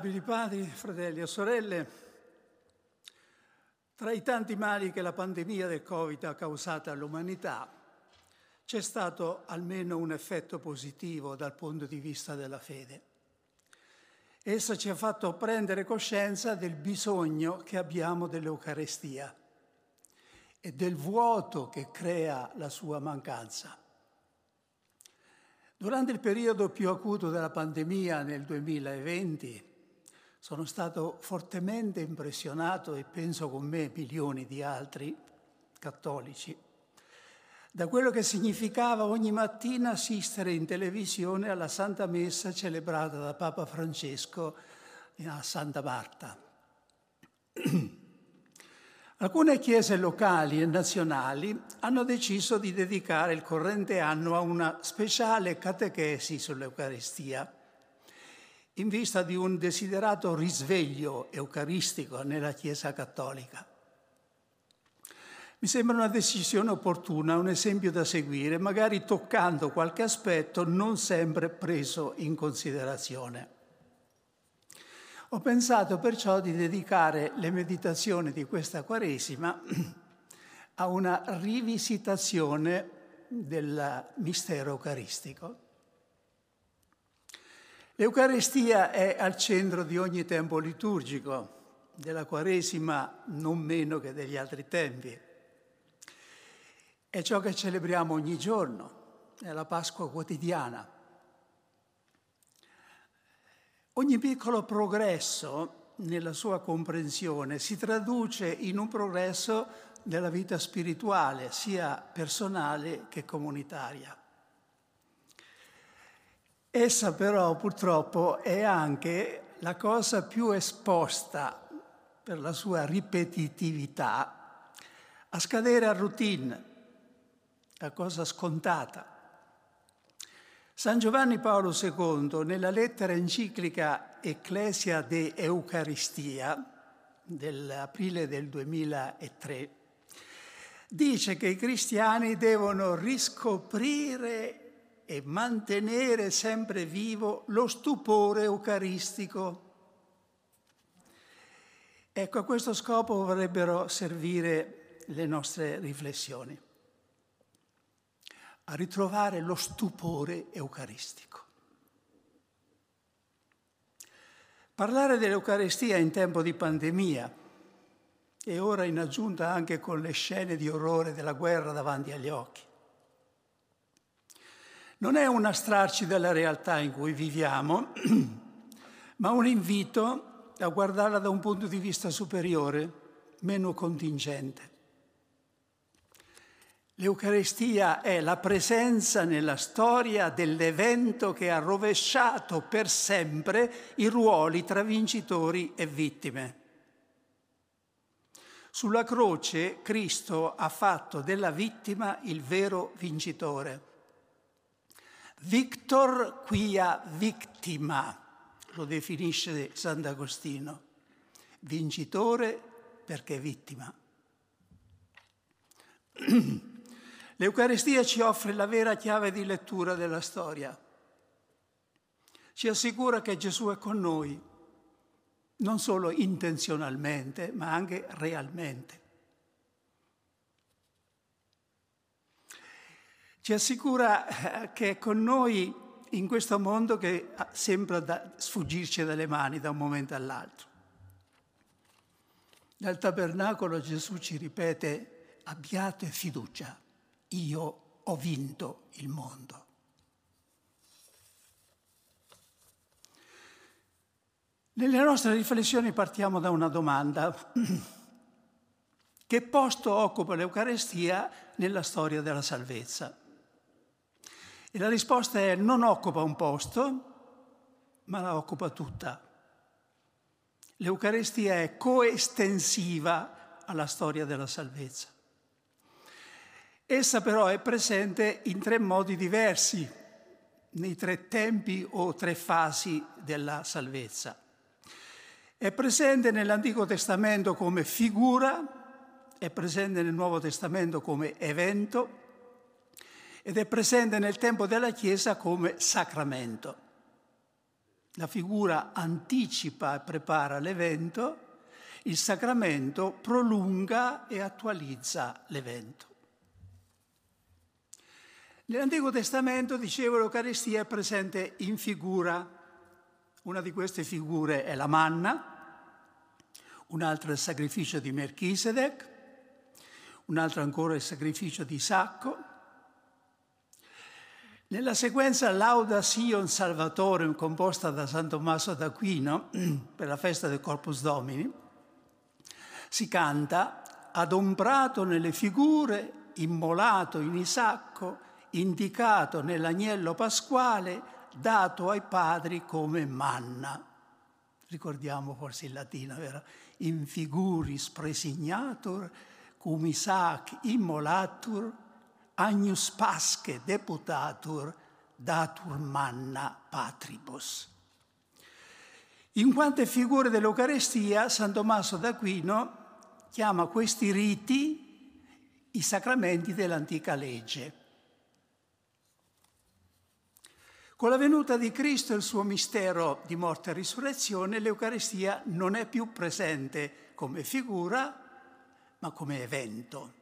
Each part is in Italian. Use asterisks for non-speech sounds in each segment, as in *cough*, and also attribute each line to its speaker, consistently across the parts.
Speaker 1: Venerabili padri, fratelli e sorelle, tra i tanti mali che la pandemia del Covid ha causato all'umanità, c'è stato almeno un effetto positivo dal punto di vista della fede. Essa ci ha fatto prendere coscienza del bisogno che abbiamo dell'Eucarestia e del vuoto che crea la sua mancanza. Durante il periodo più acuto della pandemia nel 2020 sono stato fortemente impressionato, e penso con me milioni di altri cattolici, da quello che significava ogni mattina assistere in televisione alla Santa Messa celebrata da Papa Francesco a Santa Marta. *clears throat* Alcune chiese locali e nazionali hanno deciso di dedicare il corrente anno a una speciale catechesi sull'Eucaristia, in vista di un desiderato risveglio eucaristico nella Chiesa cattolica. Mi sembra una decisione opportuna, un esempio da seguire, magari toccando qualche aspetto non sempre preso in considerazione. Ho pensato perciò di dedicare le meditazioni di questa Quaresima *clears throat* a una rivisitazione del mistero eucaristico. L'Eucaristia è al centro di ogni tempo liturgico, della Quaresima non meno che degli altri tempi. È ciò che celebriamo ogni giorno, è la Pasqua quotidiana. Ogni piccolo progresso nella sua comprensione si traduce in un progresso nella vita spirituale, sia personale che comunitaria. Essa però purtroppo è anche la cosa più esposta per la sua ripetitività a scadere a routine, a cosa scontata. San Giovanni Paolo II, nella lettera enciclica Ecclesia de Eucaristia dell'aprile del 2003, dice che i cristiani devono riscoprire e mantenere sempre vivo lo stupore eucaristico. Ecco, a questo scopo vorrebbero servire le nostre riflessioni a ritrovare lo stupore eucaristico. Parlare dell'Eucaristia in tempo di pandemia e ora in aggiunta anche con le scene di orrore della guerra davanti agli occhi. Non è un astrarci della realtà in cui viviamo, *clears throat* ma un invito a guardarla da un punto di vista superiore, meno contingente. L'Eucaristia è la presenza nella storia dell'evento che ha rovesciato per sempre i ruoli tra vincitori e vittime. Sulla croce Cristo ha fatto della vittima il vero vincitore. Victor quia victima, lo definisce Sant'Agostino. Vincitore perché vittima. *clears throat* L'Eucaristia ci offre la vera chiave di lettura della storia. Ci assicura che Gesù è con noi, non solo intenzionalmente, ma anche realmente. Ci assicura eh, che è con noi in questo mondo che sembra da sfuggirci dalle mani da un momento all'altro. Nel tabernacolo Gesù ci ripete abbiate fiducia io ho vinto il mondo. Nelle nostre riflessioni partiamo da una domanda. *clears throat* Che posto occupa l'Eucarestia nella storia della salvezza? E la risposta è non occupa un posto, ma la occupa tutta. L'Eucarestia è coestensiva alla storia della salvezza. Essa però è presente in tre modi diversi, nei tre tempi o tre fasi della salvezza. È presente nell'Antico Testamento come figura, è presente nel Nuovo Testamento come evento ed è presente nel tempo della Chiesa come sacramento. La figura anticipa e prepara l'evento, il sacramento prolunga e attualizza l'evento. Nell'Antico Testamento, dicevo, l'Eucaristia è presente in figura. Una di queste figure è la manna, un'altra è il sacrificio di Melchisedec, un'altra ancora è il sacrificio di Isacco. Nella sequenza Lauda Sion Salvatore, composta da San Tommaso d'Aquino *clears throat* per la festa del Corpus Domini, si canta adombrato nelle figure, immolato in Isacco, indicato nell'agnello pasquale dato ai padri come manna. Ricordiamo forse in latino, vero? In figuris presignatur, cum Isaac immolatur, agnus pasche deputatur, datur manna patribus. In quante figure dell'Eucarestia, San Tommaso d'Aquino chiama questi riti i sacramenti dell'antica legge. Con la venuta di Cristo e il suo mistero di morte e risurrezione, l'Eucaristia non è più presente come figura, ma come evento,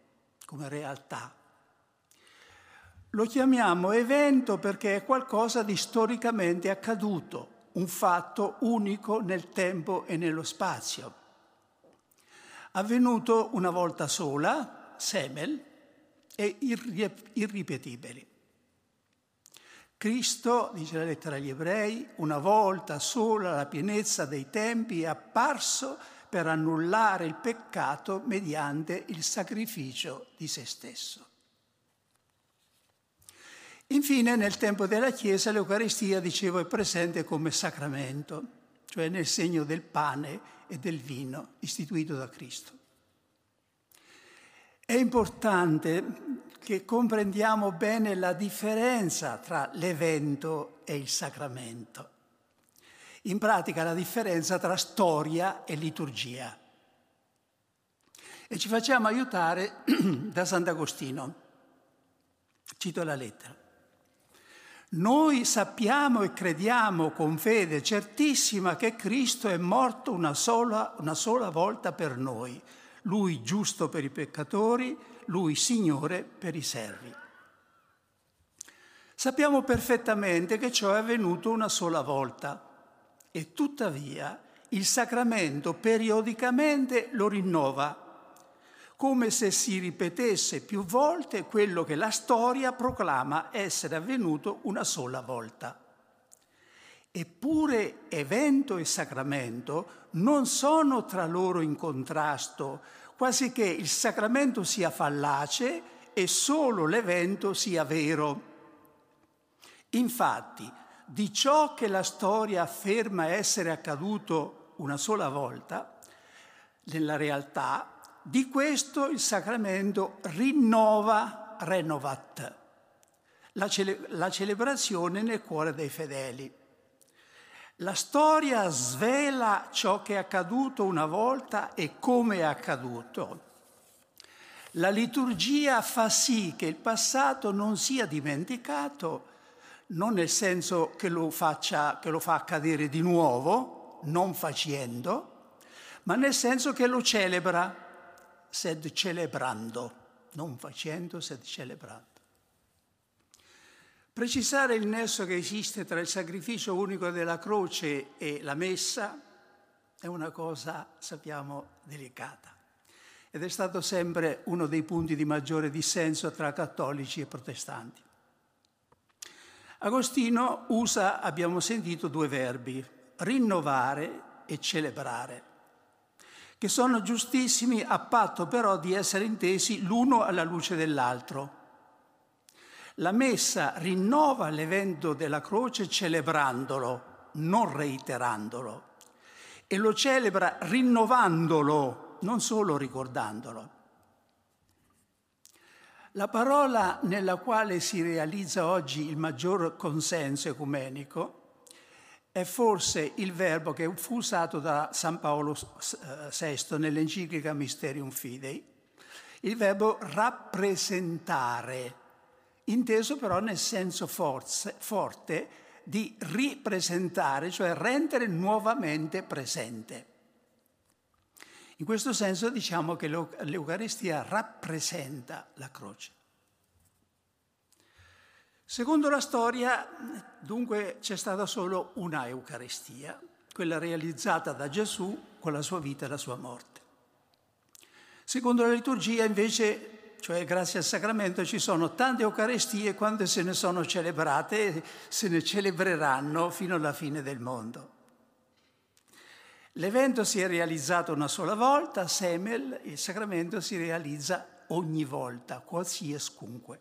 Speaker 1: come realtà. Lo chiamiamo evento perché è qualcosa di storicamente accaduto, un fatto unico nel tempo e nello spazio. Avvenuto una volta sola, semel, e irripetibili. Cristo, dice la lettera agli ebrei, una volta sola alla pienezza dei tempi è apparso per annullare il peccato mediante il sacrificio di se stesso. Infine, nel tempo della Chiesa, l'Eucaristia, dicevo, è presente come sacramento, cioè nel segno del pane e del vino istituito da Cristo. È importante che comprendiamo bene la differenza tra l'evento e il sacramento. In pratica la differenza tra storia e liturgia. E ci facciamo aiutare *clears throat* da Sant'Agostino. Cito la lettera. Noi sappiamo e crediamo con fede certissima che Cristo è morto una sola, una sola volta per noi, lui giusto per i peccatori, lui Signore per i servi. Sappiamo perfettamente che ciò è avvenuto una sola volta e tuttavia il sacramento periodicamente lo rinnova, come se si ripetesse più volte quello che la storia proclama essere avvenuto una sola volta. Eppure evento e sacramento non sono tra loro in contrasto, quasi che il sacramento sia fallace e solo l'evento sia vero. Infatti, di ciò che la storia afferma essere accaduto una sola volta, nella realtà, di questo il sacramento rinnova, renovat, la, cele- la celebrazione nel cuore dei fedeli. La storia svela ciò che è accaduto una volta e come è accaduto. La liturgia fa sì che il passato non sia dimenticato, non nel senso che lo, faccia, che lo fa accadere di nuovo, non facendo, ma nel senso che lo celebra, sed celebrando, non facendo, sed celebrando. Precisare il nesso che esiste tra il sacrificio unico della croce e la messa è una cosa, sappiamo, delicata ed è stato sempre uno dei punti di maggiore dissenso tra cattolici e protestanti. Agostino usa, abbiamo sentito, due verbi, rinnovare e celebrare, che sono giustissimi a patto però di essere intesi l'uno alla luce dell'altro. La messa rinnova l'evento della croce celebrandolo, non reiterandolo, e lo celebra rinnovandolo, non solo ricordandolo. La parola nella quale si realizza oggi il maggior consenso ecumenico è forse il verbo che fu usato da San Paolo VI nell'enciclica Mysterium Fidei, il verbo rappresentare inteso però nel senso forze, forte di ripresentare, cioè rendere nuovamente presente. In questo senso diciamo che l'Eucaristia rappresenta la croce. Secondo la storia, dunque, c'è stata solo una Eucaristia, quella realizzata da Gesù con la sua vita e la sua morte. Secondo la liturgia, invece, cioè grazie al sacramento, ci sono tante Eucaristie quando se ne sono celebrate se ne celebreranno fino alla fine del mondo. L'evento si è realizzato una sola volta, Semel, il sacramento si realizza ogni volta, qualsiascunque.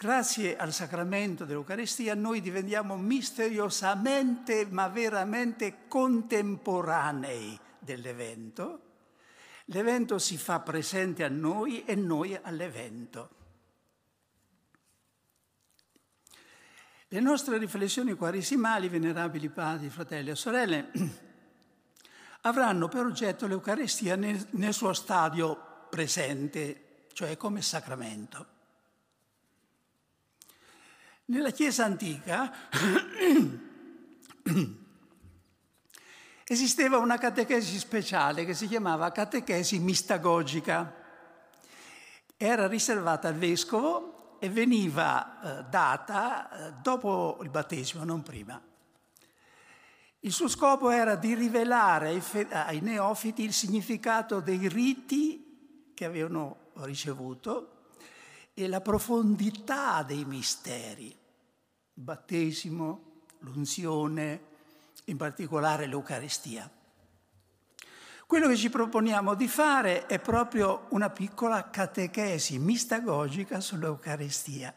Speaker 1: Grazie al sacramento dell'Eucaristia noi diventiamo misteriosamente ma veramente contemporanei dell'evento. L'evento si fa presente a noi e noi all'evento. Le nostre riflessioni quaresimali, venerabili padri, fratelli e sorelle, *clears throat* avranno per oggetto l'Eucaristia nel, nel suo stadio presente, cioè come sacramento. Nella Chiesa antica *clears throat* esisteva una catechesi speciale che si chiamava catechesi mistagogica. Era riservata al vescovo e veniva eh, data eh, dopo il battesimo, non prima. Il suo scopo era di rivelare ai, neofiti il significato dei riti che avevano ricevuto e la profondità dei misteri, il battesimo, l'unzione, in particolare l'Eucaristia. Quello che ci proponiamo di fare è proprio una piccola catechesi mistagogica sull'Eucaristia.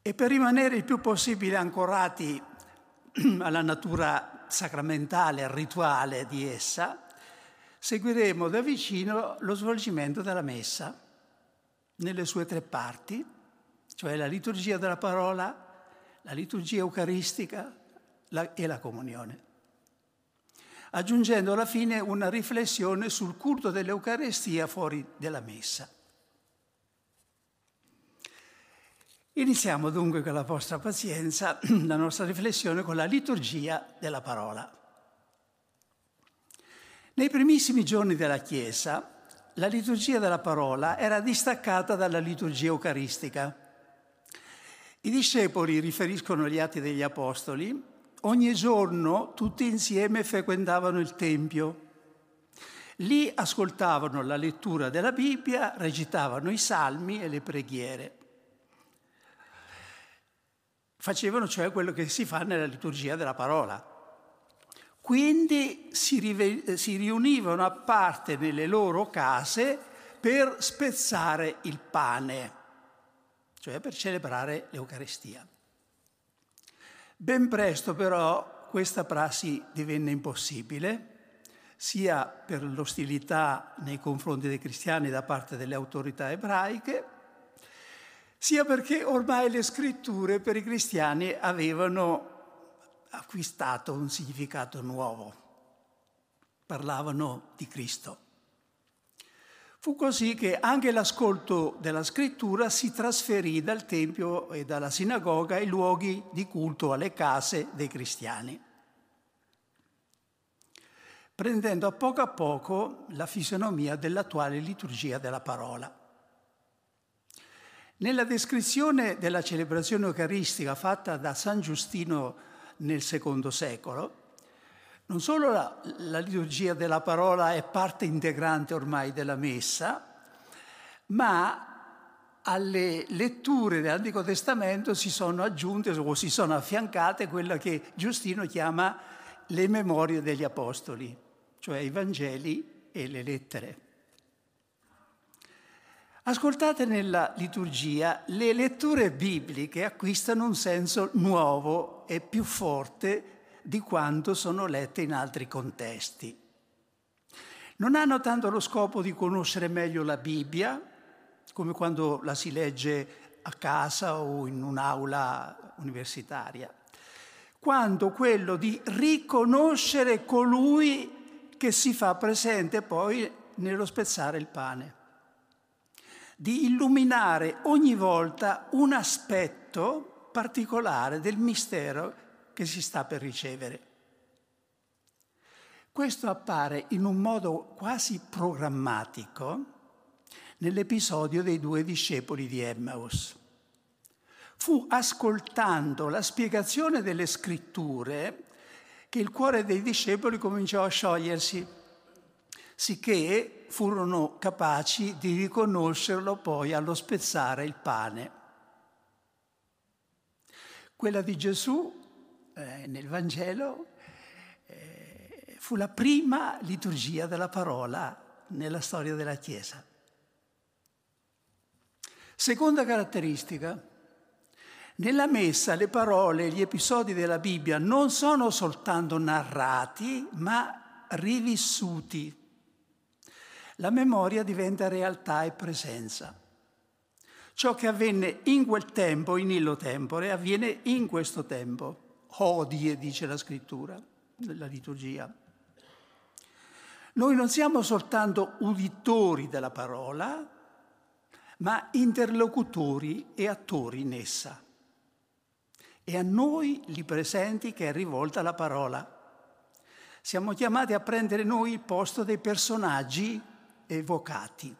Speaker 1: E per rimanere il più possibile ancorati *clears throat* alla natura sacramentale, rituale di essa, seguiremo da vicino lo svolgimento della messa nelle sue tre parti, cioè la liturgia della parola, la liturgia eucaristica la, e la comunione, aggiungendo alla fine una riflessione sul culto dell'Eucaristia fuori della messa. Iniziamo dunque con la vostra pazienza *clears throat* la nostra riflessione con la liturgia della parola. Nei primissimi giorni della Chiesa, la liturgia della parola era distaccata dalla liturgia eucaristica. I discepoli, riferiscono gli atti degli apostoli, ogni giorno tutti insieme frequentavano il Tempio. Lì ascoltavano la lettura della Bibbia, recitavano i salmi e le preghiere. Facevano cioè quello che si fa nella liturgia della parola. Quindi si, rive- si riunivano a parte nelle loro case per spezzare il pane, cioè per celebrare l'Eucaristia. Ben presto però questa prassi divenne impossibile, sia per l'ostilità nei confronti dei cristiani da parte delle autorità ebraiche, sia perché ormai le scritture per i cristiani avevano acquistato un significato nuovo. Parlavano di Cristo. Fu così che anche l'ascolto della scrittura si trasferì dal Tempio e dalla sinagoga ai luoghi di culto, alle case dei cristiani, prendendo a poco a poco la fisionomia dell'attuale liturgia della parola. Nella descrizione della celebrazione eucaristica fatta da San Giustino nel secondo secolo, non solo la, la, liturgia della parola è parte integrante ormai della messa, ma alle letture dell'Antico Testamento si sono aggiunte o si sono affiancate quella che Giustino chiama le memorie degli Apostoli, cioè i Vangeli e le lettere. Ascoltate nella liturgia, le letture bibliche acquistano un senso nuovo e più forte di quanto sono lette in altri contesti. Non hanno tanto lo scopo di conoscere meglio la Bibbia, come quando la si legge a casa o in un'aula universitaria, quanto quello di riconoscere colui che si fa presente poi nello spezzare il pane di illuminare ogni volta un aspetto particolare del mistero che si sta per ricevere. Questo appare in un modo quasi programmatico nell'episodio dei due discepoli di Emmaus. Fu ascoltando la spiegazione delle scritture che il cuore dei discepoli cominciò a sciogliersi, sicché furono capaci di riconoscerlo poi allo spezzare il pane. Quella di Gesù eh, nel Vangelo eh, fu la prima liturgia della parola nella storia della Chiesa. Seconda caratteristica, nella messa le parole e gli episodi della Bibbia non sono soltanto narrati, ma rivissuti. La memoria diventa realtà e presenza. Ciò che avvenne in quel tempo, in illo tempore, avviene in questo tempo. Hodie, dice la scrittura, nella liturgia. Noi non siamo soltanto uditori della parola, ma interlocutori e attori in essa. È a noi lì presenti che è rivolta la parola. Siamo chiamati a prendere noi il posto dei personaggi evocati.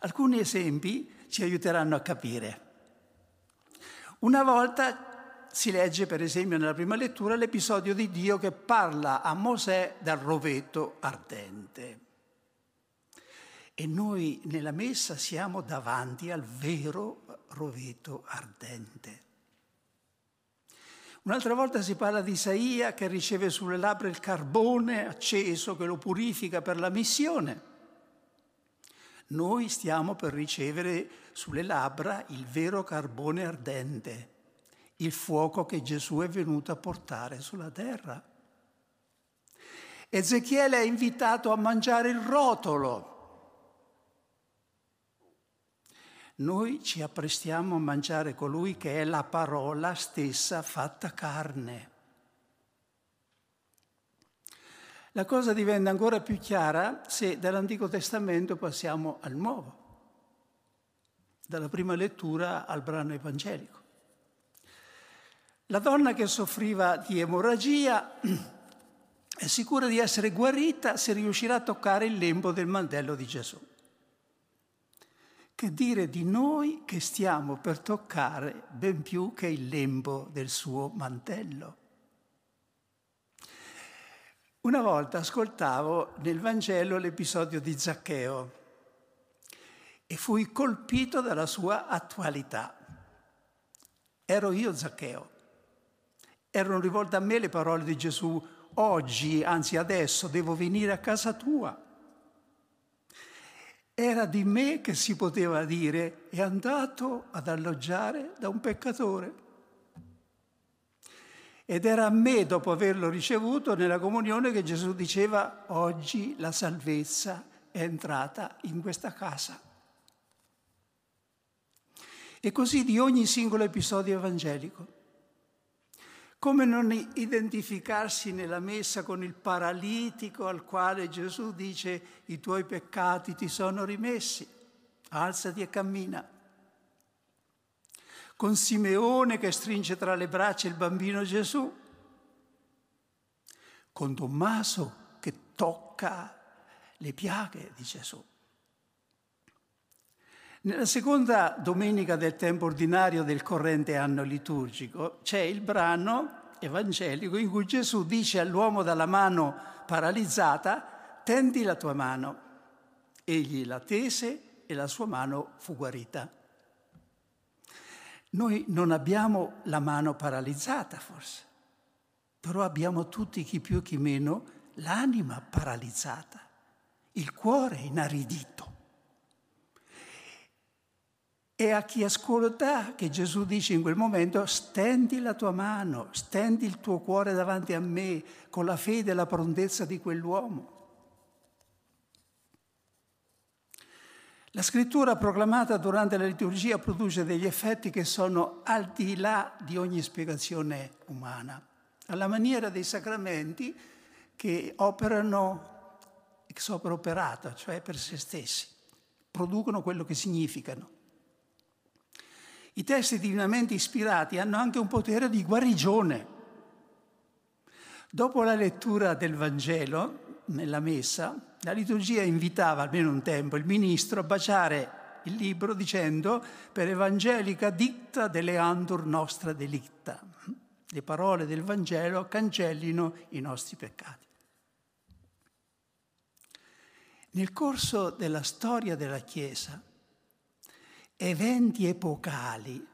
Speaker 1: Alcuni esempi ci aiuteranno a capire. Una volta si legge, per esempio, nella prima lettura l'episodio di Dio che parla a Mosè dal rovetto ardente. E noi nella messa siamo davanti al vero roveto ardente. Un'altra volta si parla di Isaia che riceve sulle labbra il carbone acceso che lo purifica per la missione. Noi stiamo per ricevere sulle labbra il vero carbone ardente, il fuoco che Gesù è venuto a portare sulla terra. Ezechiele è invitato a mangiare il rotolo noi ci apprestiamo a mangiare colui che è la parola stessa fatta carne. La cosa diventa ancora più chiara se dall'Antico Testamento passiamo al Nuovo, dalla prima lettura al brano evangelico. La donna che soffriva di emorragia *clears throat* è sicura di essere guarita se riuscirà a toccare il lembo del mantello di Gesù. Che dire di noi che stiamo per toccare ben più che il lembo del suo mantello? Una volta ascoltavo nel Vangelo l'episodio di Zaccheo e fui colpito dalla sua attualità. Ero io Zaccheo. Erano rivolte a me le parole di Gesù. Oggi, anzi adesso, devo venire a casa tua. Era di me che si poteva dire è andato ad alloggiare da un peccatore. Ed era a me, dopo averlo ricevuto nella comunione, che Gesù diceva oggi la salvezza è entrata in questa casa. E così di ogni singolo episodio evangelico. Come non identificarsi nella messa con il paralitico al quale Gesù dice i tuoi peccati ti sono rimessi, alzati e cammina. Con Simeone che stringe tra le braccia il bambino Gesù. Con Tommaso che tocca le piaghe di Gesù. Nella seconda domenica del tempo ordinario del corrente anno liturgico c'è il brano evangelico in cui Gesù dice all'uomo dalla mano paralizzata, tendi la tua mano. Egli la tese e la sua mano fu guarita. Noi non abbiamo la mano paralizzata forse, però abbiamo tutti, chi più chi meno, l'anima paralizzata, il cuore inaridito. È a chi ascolta che Gesù dice in quel momento, stendi la tua mano, stendi il tuo cuore davanti a me con la fede e la prontezza di quell'uomo. La scrittura proclamata durante la liturgia produce degli effetti che sono al di là di ogni spiegazione umana, alla maniera dei sacramenti che operano ex opera operata, cioè per se stessi, producono quello che significano. I testi divinamente ispirati hanno anche un potere di guarigione. Dopo la lettura del Vangelo, nella messa, la liturgia invitava almeno un tempo il ministro a baciare il libro dicendo per evangelica dicta delle andur nostra delicta. Le parole del Vangelo cancellino i nostri peccati. Nel corso della storia della Chiesa, eventi epocali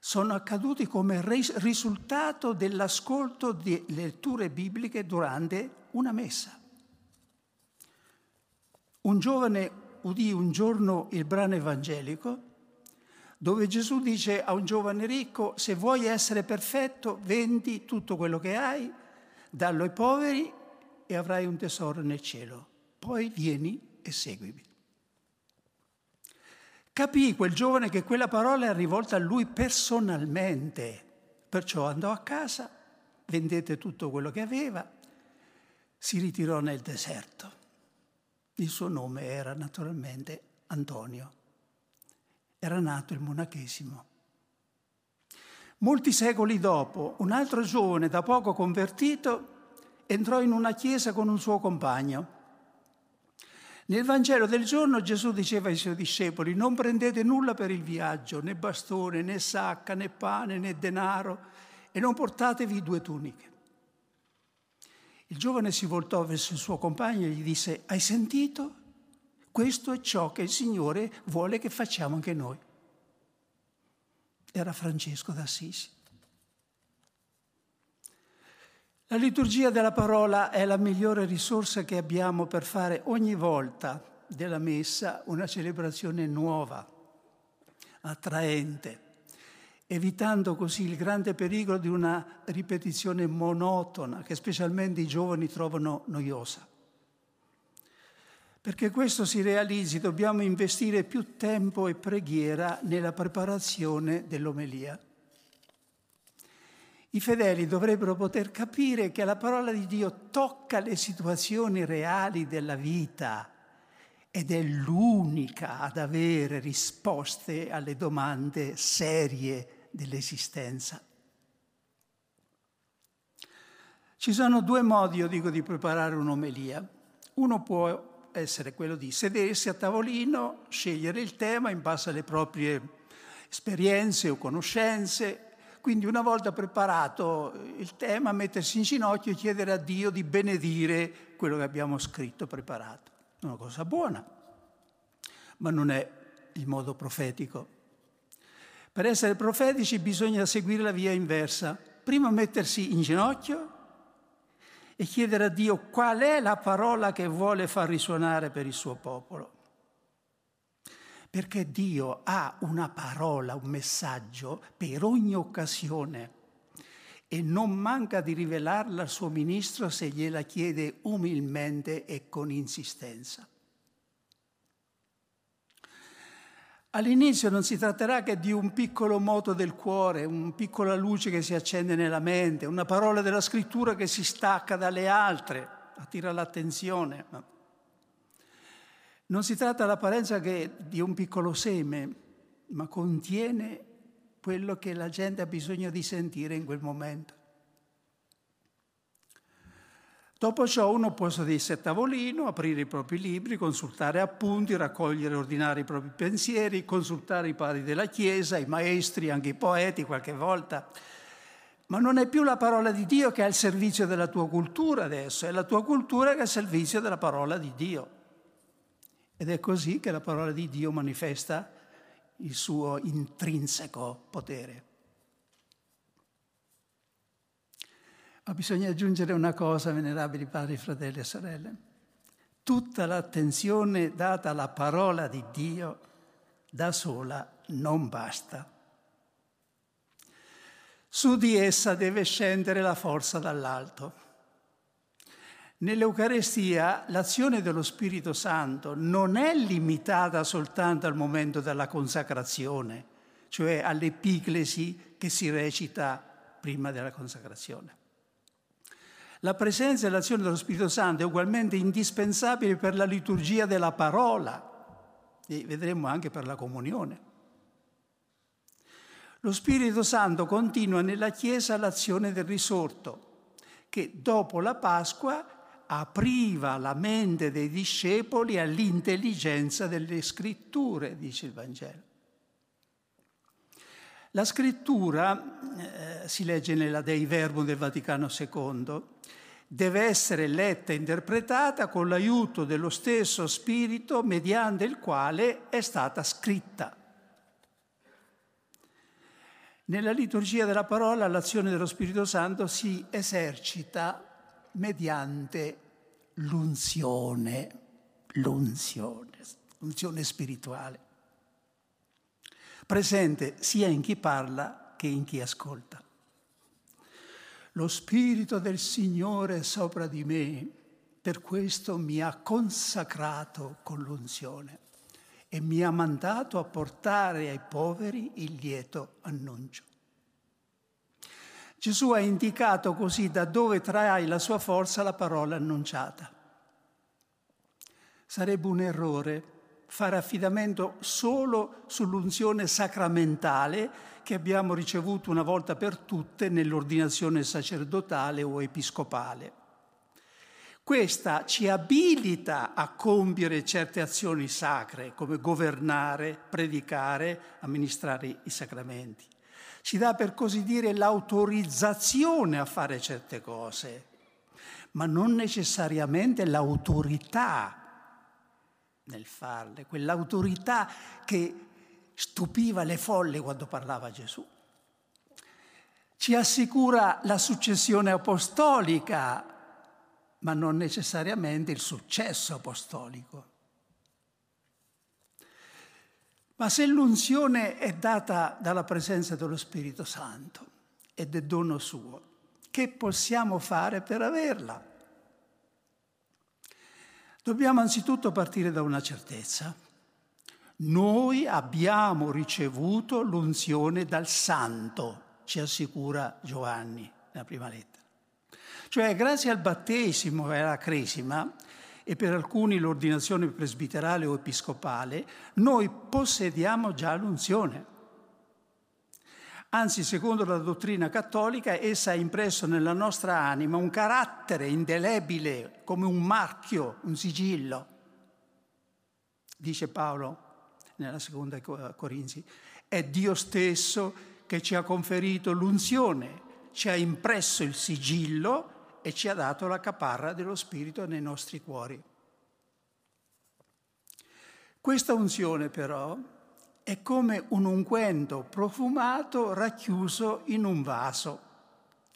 Speaker 1: sono accaduti come risultato dell'ascolto di letture bibliche durante una messa. Un giovane udì un giorno il brano evangelico dove Gesù dice a un giovane ricco, se vuoi essere perfetto, vendi tutto quello che hai, dallo ai poveri e avrai un tesoro nel cielo. Poi vieni e seguimi. Capì quel giovane che quella parola è rivolta a lui personalmente, perciò andò a casa, vendette tutto quello che aveva, si ritirò nel deserto. Il suo nome era naturalmente Antonio. Era nato il monachesimo. Molti secoli dopo, un altro giovane da poco convertito entrò in una chiesa con un suo compagno. Nel Vangelo del giorno Gesù diceva ai suoi discepoli, non prendete nulla per il viaggio, né bastone, né sacca, né pane, né denaro, e non portatevi due tuniche. Il giovane si voltò verso il suo compagno e gli disse, hai sentito? Questo è ciò che il Signore vuole che facciamo anche noi. Era Francesco d'Assisi. La liturgia della parola è la migliore risorsa che abbiamo per fare ogni volta della messa una celebrazione nuova, attraente, evitando così il grande pericolo di una ripetizione monotona che specialmente i giovani trovano noiosa. Perché questo si realizzi dobbiamo investire più tempo e preghiera nella preparazione dell'omelia. I fedeli dovrebbero poter capire che la parola di Dio tocca le situazioni reali della vita ed è l'unica ad avere risposte alle domande serie dell'esistenza. Ci sono due modi, io dico, di preparare un'omelia. Uno può essere quello di sedersi a tavolino, scegliere il tema in base alle proprie esperienze o conoscenze quindi una volta preparato il tema, mettersi in ginocchio e chiedere a Dio di benedire quello che abbiamo scritto, preparato. È una cosa buona, ma non è il modo profetico. Per essere profetici bisogna seguire la via inversa. Prima mettersi in ginocchio e chiedere a Dio qual è la parola che vuole far risuonare per il suo popolo perché Dio ha una parola, un messaggio per ogni occasione e non manca di rivelarla al suo ministro se gliela chiede umilmente e con insistenza. All'inizio non si tratterà che di un piccolo moto del cuore, una piccola luce che si accende nella mente, una parola della scrittura che si stacca dalle altre, attira l'attenzione. Non si tratta all'apparenza che di un piccolo seme, ma contiene quello che la gente ha bisogno di sentire in quel momento. Dopo ciò uno può sedersi a tavolino, aprire i propri libri, consultare appunti, raccogliere e ordinare i propri pensieri, consultare i padri della Chiesa, i maestri, anche i poeti qualche volta. Ma non è più la parola di Dio che è al servizio della tua cultura adesso, è la tua cultura che è al servizio della parola di Dio. Ed è così che la parola di Dio manifesta il suo intrinseco potere. Ma bisogna aggiungere una cosa, venerabili padri, fratelli e sorelle. Tutta l'attenzione data alla parola di Dio da sola non basta. Su di essa deve scendere la forza dall'alto. Nell'Eucarestia l'azione dello Spirito Santo non è limitata soltanto al momento della consacrazione, cioè all'epiclesi che si recita prima della consacrazione. La presenza e l'azione dello Spirito Santo è ugualmente indispensabile per la liturgia della parola e vedremo anche per la comunione. Lo Spirito Santo continua nella Chiesa l'azione del risorto, che dopo la Pasqua apriva la mente dei discepoli all'intelligenza delle scritture, dice il Vangelo. La scrittura, eh, si legge nella Dei Verbum del Vaticano II, deve essere letta e interpretata con l'aiuto dello stesso Spirito mediante il quale è stata scritta. Nella liturgia della parola l'azione dello Spirito Santo si esercita mediante l'unzione, l'unzione, l'unzione spirituale, presente sia in chi parla che in chi ascolta. Lo Spirito del Signore è sopra di me, per questo mi ha consacrato con l'unzione e mi ha mandato a portare ai poveri il lieto annuncio. Gesù ha indicato così da dove trae la sua forza la parola annunciata. Sarebbe un errore fare affidamento solo sull'unzione sacramentale che abbiamo ricevuto una volta per tutte nell'ordinazione sacerdotale o episcopale. Questa ci abilita a compiere certe azioni sacre, come governare, predicare, amministrare i sacramenti. Ci dà per così dire l'autorizzazione a fare certe cose, ma non necessariamente l'autorità nel farle, quell'autorità che stupiva le folle quando parlava Gesù. Ci assicura la successione apostolica ma non necessariamente il successo apostolico. Ma se l'unzione è data dalla presenza dello Spirito Santo ed è dono suo, che possiamo fare per averla? Dobbiamo anzitutto partire da una certezza. Noi abbiamo ricevuto l'unzione dal Santo, ci assicura Giovanni nella prima lettera. Cioè, grazie al battesimo e alla cresima, e per alcuni l'ordinazione presbiterale o episcopale, noi possediamo già l'unzione. Anzi, secondo la dottrina cattolica, essa ha impresso nella nostra anima un carattere indelebile, come un marchio, un sigillo. Dice Paolo nella seconda Corinzi, è Dio stesso che ci ha conferito l'unzione, ci ha impresso il sigillo e ci ha dato la caparra dello Spirito nei nostri cuori. Questa unzione però è come un unguento profumato racchiuso in un vaso.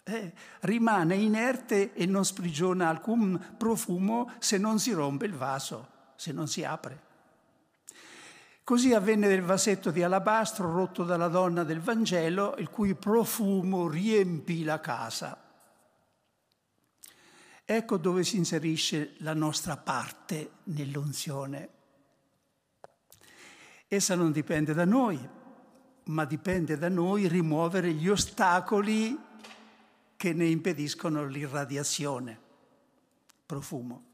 Speaker 1: Eh, rimane inerte e non sprigiona alcun profumo se non si rompe il vaso, se non si apre. Così avvenne del vasetto di alabastro rotto dalla donna del Vangelo, il cui profumo riempì la casa. Ecco dove si inserisce la nostra parte nell'unzione. Essa non dipende da noi, ma dipende da noi rimuovere gli ostacoli che ne impediscono l'irradiazione, profumo.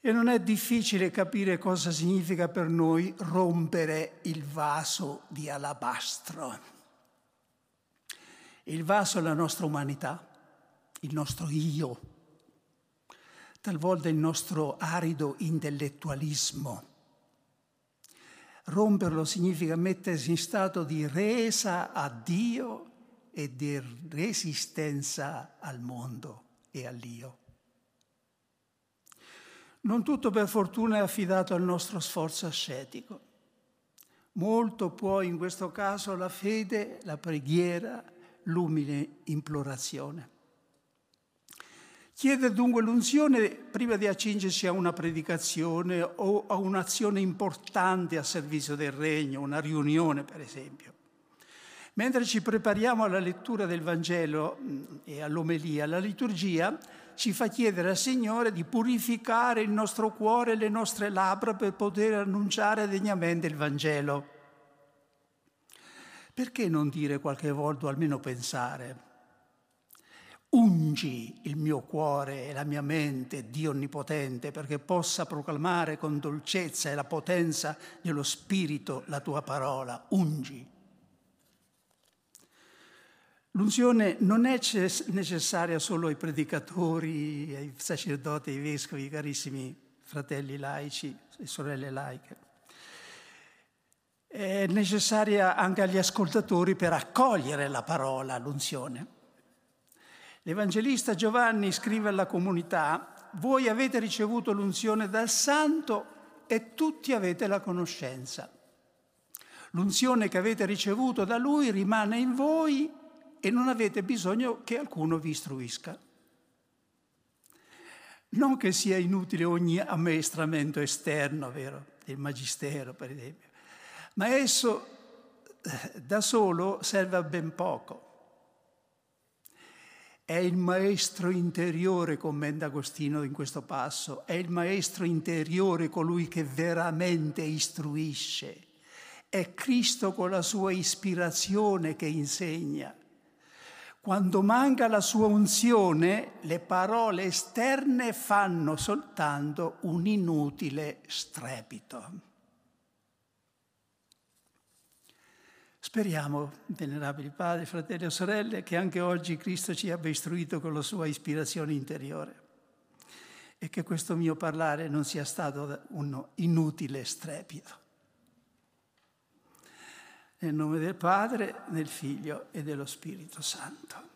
Speaker 1: E non è difficile capire cosa significa per noi rompere il vaso di alabastro. Il vaso è la nostra umanità il nostro io, talvolta il nostro arido intellettualismo. Romperlo significa mettersi in stato di resa a Dio e di resistenza al mondo e all'io. Non tutto per fortuna è affidato al nostro sforzo ascetico. Molto può in questo caso la fede, la preghiera, l'umile implorazione. Chiede dunque l'unzione prima di accingersi a una predicazione o a un'azione importante a servizio del regno, una riunione per esempio. Mentre ci prepariamo alla lettura del Vangelo mm, e all'omelia, la liturgia ci fa chiedere al Signore di purificare il nostro cuore e le nostre labbra per poter annunciare degnamente il Vangelo. Perché non dire qualche volta o almeno pensare? Ungi il mio cuore e la mia mente, Dio Onnipotente, perché possa proclamare con dolcezza e la potenza dello Spirito la tua parola. Ungi. L'unzione non è necessaria solo ai predicatori, ai sacerdoti, ai vescovi, carissimi fratelli laici e sorelle laiche. È necessaria anche agli ascoltatori per accogliere la parola, l'unzione. L'Evangelista Giovanni scrive alla comunità, voi avete ricevuto l'unzione dal Santo e tutti avete la conoscenza. L'unzione che avete ricevuto da Lui rimane in voi e non avete bisogno che qualcuno vi istruisca. Non che sia inutile ogni ammaestramento esterno, vero, del magistero per esempio, ma esso eh, da solo serve a ben poco. È il maestro interiore, commenta Agostino in questo passo, è il maestro interiore colui che veramente istruisce. È Cristo con la sua ispirazione che insegna. Quando manca la sua unzione, le parole esterne fanno soltanto un inutile strepito. Speriamo, venerabili padri, fratelli e sorelle, che anche oggi Cristo ci abbia istruito con la sua ispirazione interiore e che questo mio parlare non sia stato un inutile strepito. Nel nome del Padre, del Figlio e dello Spirito Santo.